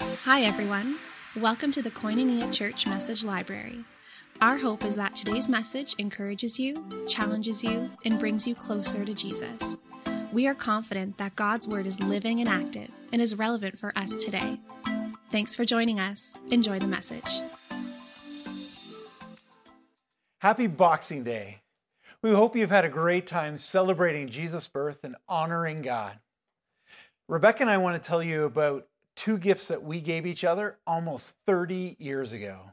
Hi, everyone. Welcome to the Koinonia Church Message Library. Our hope is that today's message encourages you, challenges you, and brings you closer to Jesus. We are confident that God's Word is living and active and is relevant for us today. Thanks for joining us. Enjoy the message. Happy Boxing Day. We hope you've had a great time celebrating Jesus' birth and honoring God. Rebecca and I want to tell you about two gifts that we gave each other almost 30 years ago.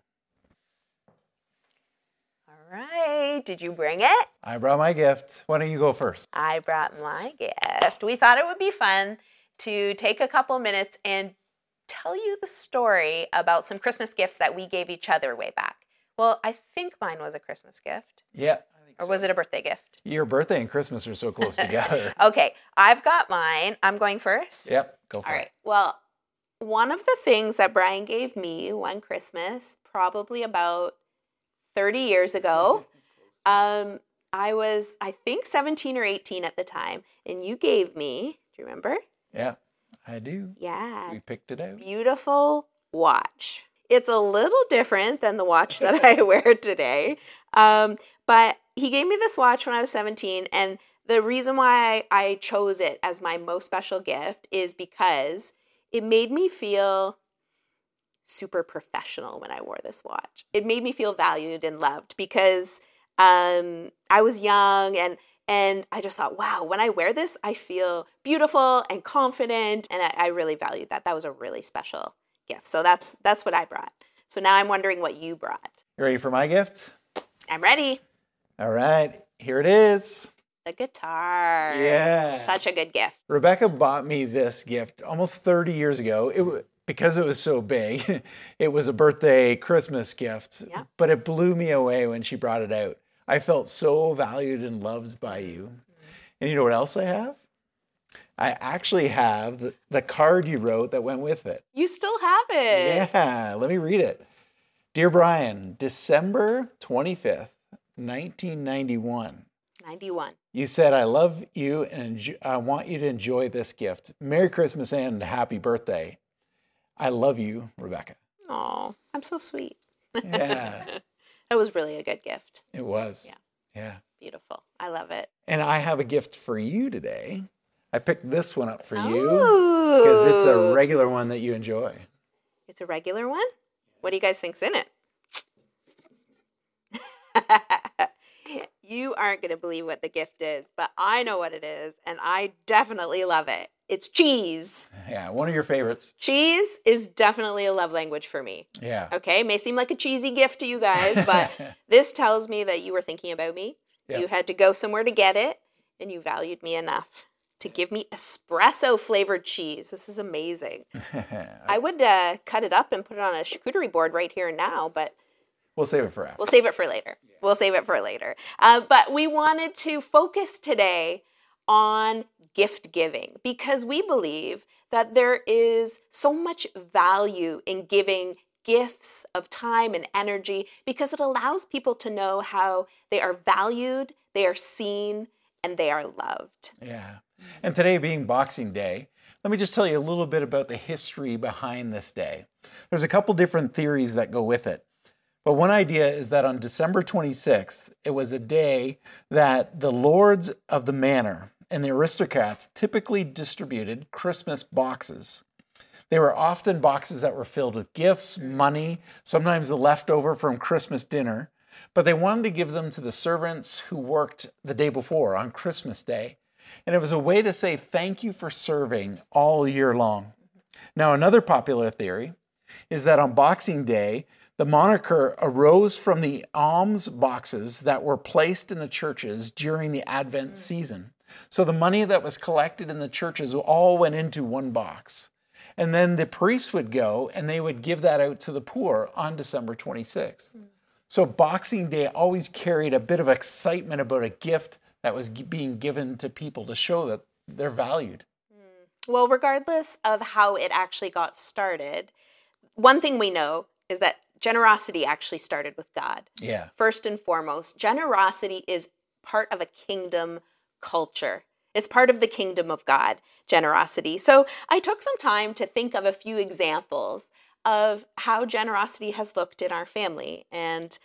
All right. Did you bring it? I brought my gift. Why don't you go first? I brought my gift. We thought it would be fun to take a couple minutes and tell you the story about some Christmas gifts that we gave each other way back. Well, I think mine was a Christmas gift. Yeah. Or was it a birthday gift? Your birthday and Christmas are so close together. Okay, I've got mine. I'm going first. Yep, go for All it. right. Well, one of the things that Bryan gave me one Christmas, probably about 30 years ago, um, I was, I think, 17 or 18 at the time, and you gave me, do you remember? Yeah, I do. Yeah, We picked it out. beautiful watch. It's a little different than the watch that I wear today. Um, but he gave me this watch when I was 17. And the reason why I chose it as my most special gift is because it made me feel super professional when I wore this watch. It made me feel valued and loved because um, I was young and and I just thought, wow, when I wear this, I feel beautiful and confident, and I, I really valued that. That was a really special gift. So that's that's what I brought. So now I'm wondering what you brought. You ready for my gift? I'm ready. All right, here it is. The guitar. Yeah. Such a good gift. Rebecca bought me this gift almost 30 years ago. It wa- because it was so big. It was a birthday Christmas gift, Yeah. but it blew me away when she brought it out. I felt so valued and loved by you. Mm-hmm. And you know what else I have? I actually have the, the card you wrote that went with it. You still have it. Yeah, let me read it. Dear Bryan, December 25th, 1991. 91. You said, I love you and I want you to enjoy this gift. Merry Christmas and happy birthday. I love you, Rebecca. Oh, I'm so sweet. Yeah, That was really a good gift. it was. Yeah. Yeah. Beautiful. I love it. And I have a gift for you today. I picked this one up for you because it's a regular one that you enjoy. It's a regular one? What do you guys think's in it? you aren't going to believe what the gift is, but I know what it is, and I definitely love it. It's cheese. Yeah, one of your favorites. Cheese is definitely a love language for me. Yeah. Okay, may seem like a cheesy gift to you guys, but this tells me that you were thinking about me. Yeah. You had to go somewhere to get it, and you valued me enough to give me espresso flavored cheese. This is amazing. I would uh, cut it up and put it on a charcuterie board right here and now, but we'll save it for after. we'll save it for later. We'll save it for later. Uh, but we wanted to focus today on gift giving because we believe that there is so much value in giving gifts of time and energy because it allows people to know how they are valued, they are seen, and they are loved. Yeah. And today being Boxing Day, let me just tell you a little bit about the history behind this day. There's a couple different theories that go with it. But one idea is that on December 26th, it was a day that the lords of the manor and the aristocrats typically distributed Christmas boxes. They were often boxes that were filled with gifts, money, sometimes the leftover from Christmas dinner, but they wanted to give them to the servants who worked the day before on Christmas Day. And it was a way to say thank you for serving all year long. Now, another popular theory is that on Boxing Day, the moniker arose from the alms boxes that were placed in the churches during the Advent mm. season. So the money that was collected in the churches all went into one box. And then the priests would go and they would give that out to the poor on December 26th. Mm. So Boxing Day always carried a bit of excitement about a gift that was g- being given to people to show that they're valued. Mm. Well, regardless of how it actually got started, one thing we know is that generosity actually started with God. Yeah. First and foremost, generosity is part of a kingdom culture. It's part of the kingdom of God, generosity. So I took some time to think of a few examples of how generosity has looked in our family. And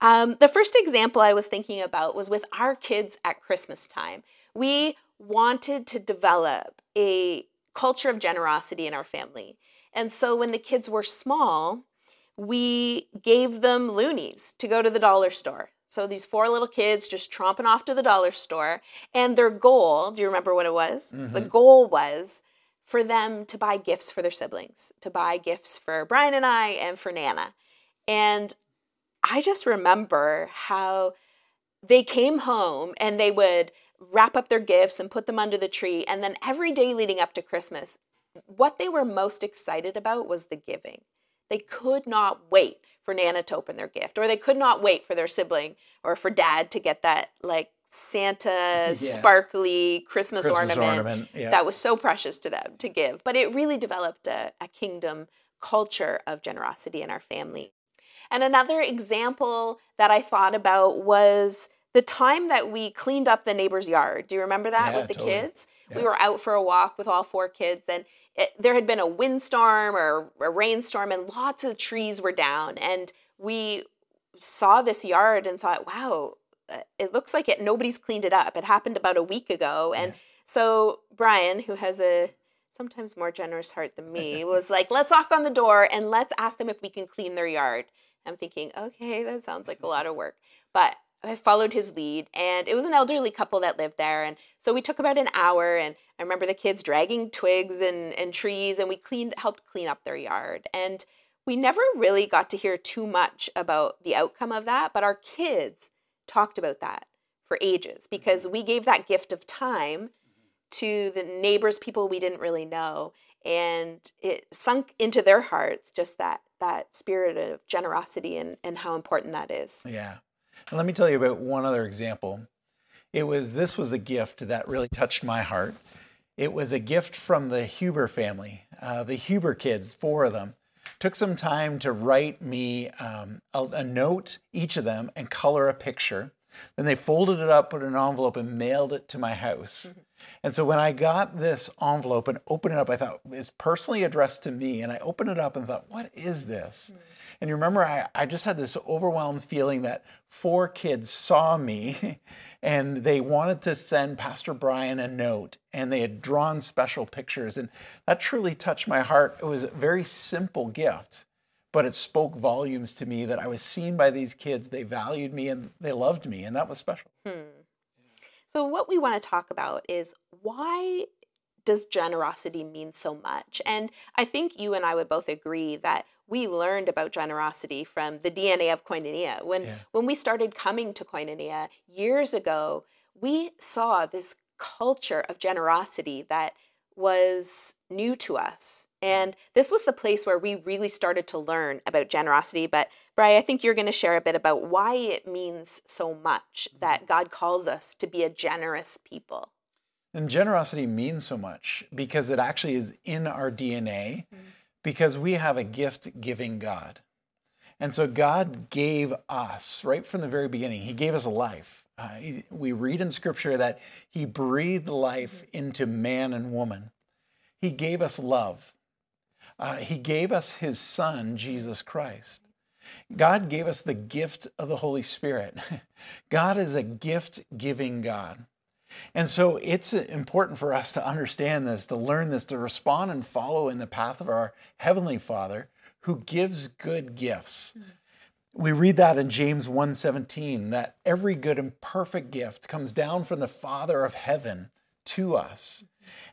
um, the first example I was thinking about was with our kids at Christmas time. We wanted to develop a culture of generosity in our family. And so when the kids were small, we gave them loonies to go to the dollar store. So these four little kids just tromping off to the dollar store. And their goal, do you remember what it was? Mm-hmm. The goal was for them to buy gifts for their siblings, to buy gifts for Bryan and I and for Nana. And I just remember how they came home and they would wrap up their gifts and put them under the tree. And then every day leading up to Christmas, what they were most excited about was the giving. They could not wait for Nana to open their gift, or they could not wait for their sibling or for dad to get that like Santa yeah. sparkly Christmas, Christmas ornament, ornament. Yeah. that was so precious to them to give. But it really developed a, a kingdom culture of generosity in our family. And another example that I thought about was the time that we cleaned up the neighbor's yard. Do you remember that yeah, with the totally. kids? Yeah. We were out for a walk with all four kids, and it, there had been a windstorm or a rainstorm, and lots of trees were down. And we saw this yard and thought, wow, uh, it looks like it nobody's cleaned it up. It happened about a week ago. And yeah. so Bryan, who has a sometimes more generous heart than me, was like, let's knock on the door and let's ask them if we can clean their yard. I'm thinking, okay, that sounds like a lot of work. But I followed his lead, and it was an elderly couple that lived there. And so we took about an hour, and I remember the kids dragging twigs and, and trees, and we cleaned, helped clean up their yard. And we never really got to hear too much about the outcome of that, but our kids talked about that for ages because mm-hmm. we gave that gift of time to the neighbors, people we didn't really know, and it sunk into their hearts just that that spirit of generosity and, and how important that is. Yeah. And let me tell you about one other example. It was this was a gift that really touched my heart. It was a gift from the Huber family. Uh, the Huber kids, four of them, took some time to write me um, a, a note, each of them, and color a picture. Then they folded it up, put an envelope, and mailed it to my house. Mm-hmm. And so when I got this envelope and opened it up, I thought it's personally addressed to me. And I opened it up and thought, what is this? Mm-hmm. And you remember, I, I just had this overwhelmed feeling that four kids saw me and they wanted to send Pastor Bryan a note and they had drawn special pictures. And that truly touched my heart. It was a very simple gift, but it spoke volumes to me that I was seen by these kids. They valued me and they loved me, and that was special. Hmm. So, what we want to talk about is why does generosity mean so much? And I think you and I would both agree that we learned about generosity from the DNA of Koinonia. When yeah. when we started coming to Koinonia years ago, we saw this culture of generosity that was new to us. And this was the place where we really started to learn about generosity. But, Bry, I think you're going to share a bit about why it means so much that mm-hmm. God calls us to be a generous people. And generosity means so much because it actually is in our DNA. Mm-hmm because we have a gift giving God. And so God gave us, right from the very beginning, He gave us a life. Uh, we read in Scripture that He breathed life into man and woman. He gave us love. Uh, he gave us His Son, Jesus Christ. God gave us the gift of the Holy Spirit. God is a gift giving God. And so it's important for us to understand this, to learn this, to respond and follow in the path of our Heavenly Father who gives good gifts. Mm-hmm. We read that in James 1:17 that every good and perfect gift comes down from the Father of heaven to us.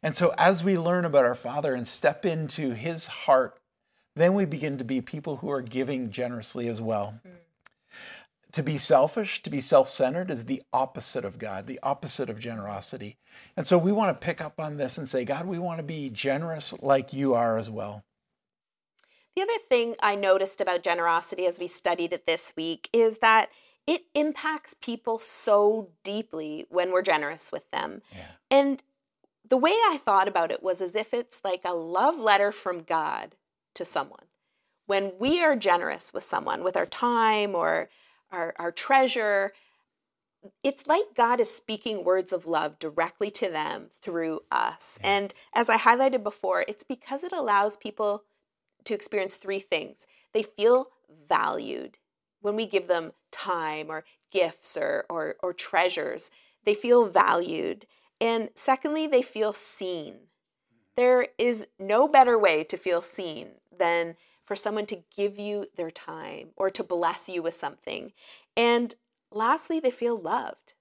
And so as we learn about our Father and step into his heart, then we begin to be people who are giving generously as well. Mm-hmm. To be selfish, to be self centered, is the opposite of God, the opposite of generosity. And so we want to pick up on this and say, God, we want to be generous like you are as well. The other thing I noticed about generosity as we studied it this week is that it impacts people so deeply when we're generous with them. Yeah. And the way I thought about it was as if it's like a love letter from God to someone. When we are generous with someone, with our time or our, our treasure, it's like God is speaking words of love directly to them through us. Yeah. And as I highlighted before, it's because it allows people to experience three things. They feel valued when we give them time or gifts or, or, or treasures, they feel valued. And secondly, they feel seen. There is no better way to feel seen than for someone to give you their time or to bless you with something. And lastly, they feel loved.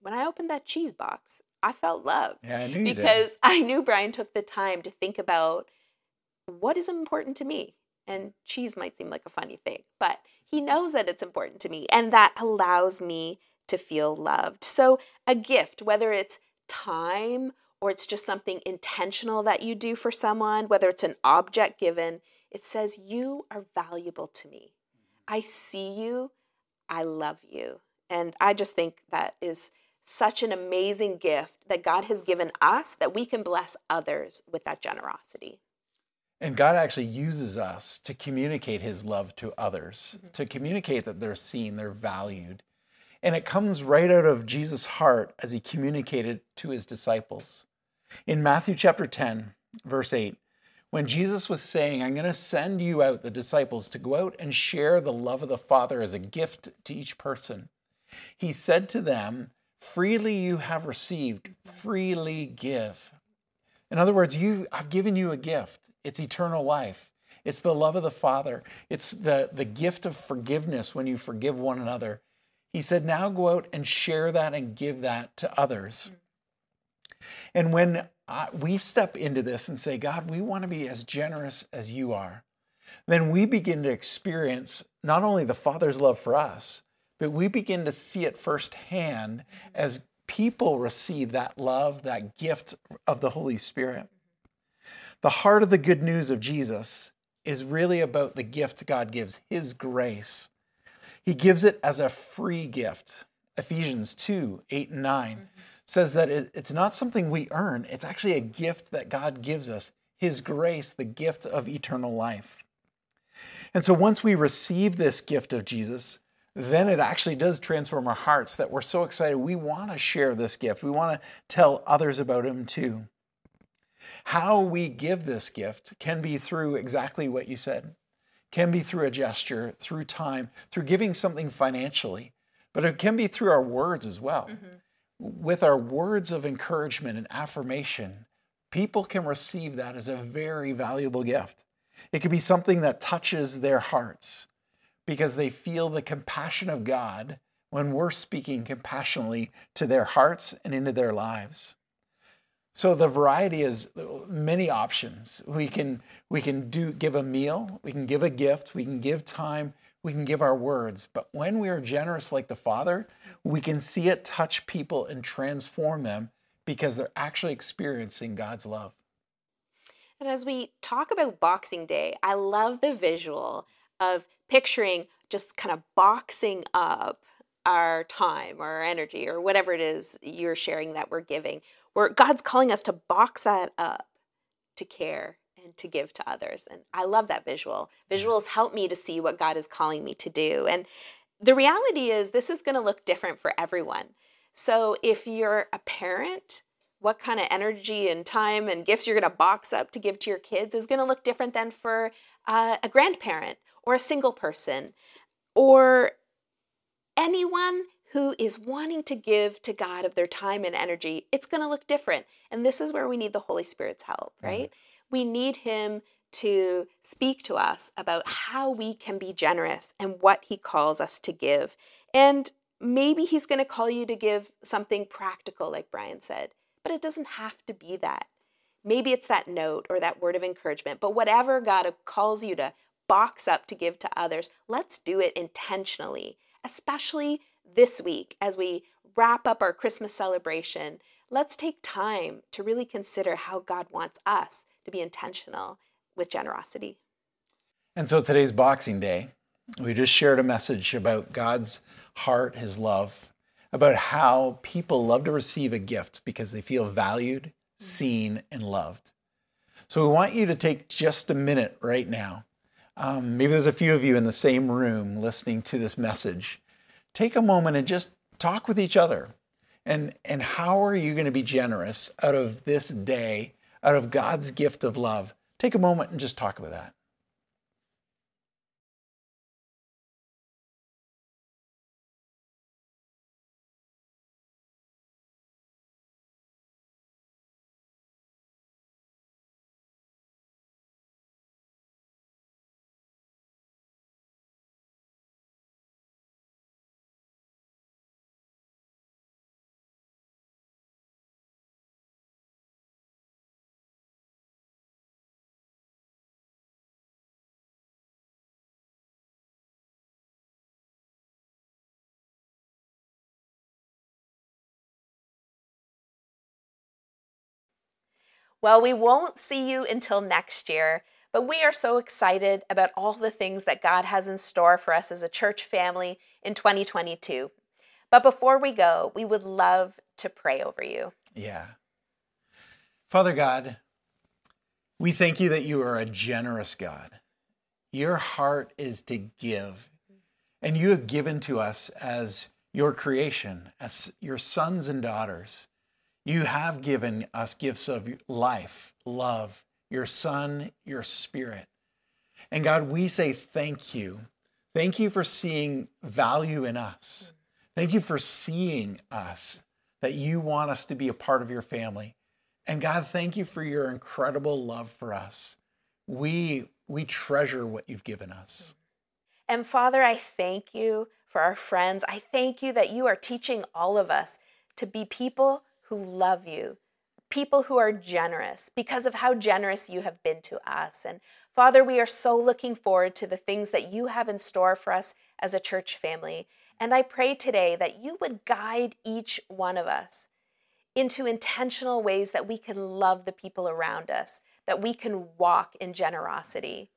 When I opened that cheese box, I felt loved yeah, I because I knew Bryan took the time to think about what is important to me. And cheese might seem like a funny thing, but he knows that it's important to me, and that allows me to feel loved. So, a gift, whether it's time or it's just something intentional that you do for someone, whether it's an object given, it says, You are valuable to me. I see you. I love you. And I just think that is such an amazing gift that God has given us that we can bless others with that generosity. And God actually uses us to communicate his love to others, mm-hmm. to communicate that they're seen, they're valued. And it comes right out of Jesus' heart as he communicated to his disciples. In Matthew chapter 10, verse 8, when Jesus was saying, I'm going to send you out, the disciples, to go out and share the love of the Father as a gift to each person, he said to them, Freely you have received, freely give. In other words, you, I've given you a gift. It's eternal life. It's the love of the Father. It's the, the gift of forgiveness when you forgive one another. He said, now go out and share that and give that to others. And when I, we step into this and say, God, we want to be as generous as you are, then we begin to experience not only the Father's love for us, but we begin to see it firsthand as people receive that love, that gift of the Holy Spirit. The heart of the good news of Jesus is really about the gift God gives, His grace. He gives it as a free gift. Ephesians 2 8 and 9 mm-hmm. Says that it's not something we earn, it's actually a gift that God gives us, His grace, the gift of eternal life. And so once we receive this gift of Jesus, then it actually does transform our hearts that we're so excited. We want to share this gift. We want to tell others about Him too. How we give this gift can be through exactly what you said, can be through a gesture, through time, through giving something financially, but it can be through our words as well. Mm-hmm. With our words of encouragement and affirmation, people can receive that as a very valuable gift. It can be something that touches their hearts because they feel the compassion of God when we're speaking compassionately to their hearts and into their lives. So the variety is many options. We can we can do give a meal, we can give a gift, we can give time, we can give our words. But when we are generous like the Father, we can see it touch people and transform them because they're actually experiencing God's love. And as we talk about Boxing Day, I love the visual of picturing just kind of boxing up our time or our energy or whatever it is you're sharing that we're giving where God's calling us to box that up to care and to give to others. And I love that visual. Visuals help me to see what God is calling me to do. And the reality is, this is going to look different for everyone. So if you're a parent, what kind of energy and time and gifts you're going to box up to give to your kids is going to look different than for uh, a grandparent or a single person or anyone who is wanting to give to God of their time and energy, it's going to look different. And this is where we need the Holy Spirit's help, right? Mm-hmm. We need Him to speak to us about how we can be generous and what He calls us to give. And maybe He's going to call you to give something practical, like Bryan said, but it doesn't have to be that. Maybe it's that note or that word of encouragement, but whatever God calls you to box up to give to others, let's do it intentionally, especially this week as we wrap up our Christmas celebration, let's take time to really consider how God wants us to be intentional with generosity. And so today's Boxing Day, we just shared a message about God's heart, His love, about how people love to receive a gift because they feel valued, seen, and loved. So we want you to take just a minute right now. Um, maybe there's a few of you in the same room listening to this message take a moment and just talk with each other. And, and how are you going to be generous out of this day, out of God's gift of love? Take a moment and just talk about that. Well, we won't see you until next year, but we are so excited about all the things that God has in store for us as a church family in 2022. But before we go, we would love to pray over you. Yeah. Father God, we thank you that you are a generous God. Your heart is to give, and you have given to us as your creation, as your sons and daughters. You have given us gifts of life, love, your Son, your Spirit. And God, we say thank you. Thank you for seeing value in us. Thank you for seeing us, that you want us to be a part of your family. And God, thank you for your incredible love for us. We, we treasure what you've given us. And Father, I thank you for our friends. I thank you that you are teaching all of us to be people who love you, people who are generous because of how generous you have been to us. And Father, we are so looking forward to the things that you have in store for us as a church family. And I pray today that you would guide each one of us into intentional ways that we can love the people around us, that we can walk in generosity.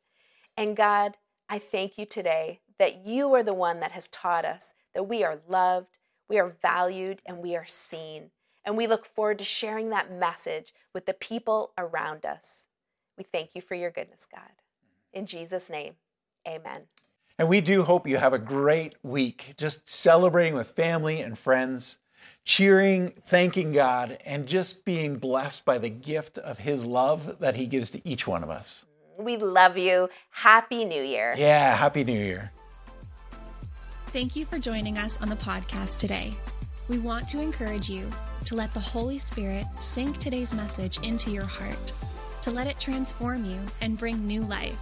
And God, I thank you today that you are the one that has taught us that we are loved, we are valued, and we are seen. And we look forward to sharing that message with the people around us. We thank you for your goodness, God. In Jesus' name, amen. And we do hope you have a great week, just celebrating with family and friends, cheering, thanking God, and just being blessed by the gift of His love that He gives to each one of us. We love you. Happy New Year. Yeah, Happy New Year. Thank you for joining us on the podcast today. We want to encourage you to let the Holy Spirit sink today's message into your heart, to let it transform you and bring new life.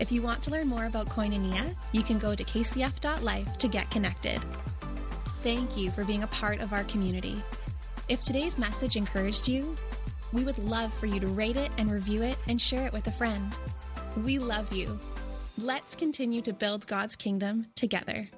If you want to learn more about Koinonia, you can go to kcf.life to get connected. Thank you for being a part of our community. If today's message encouraged you, we would love for you to rate it and review it and share it with a friend. We love you. Let's continue to build God's kingdom together.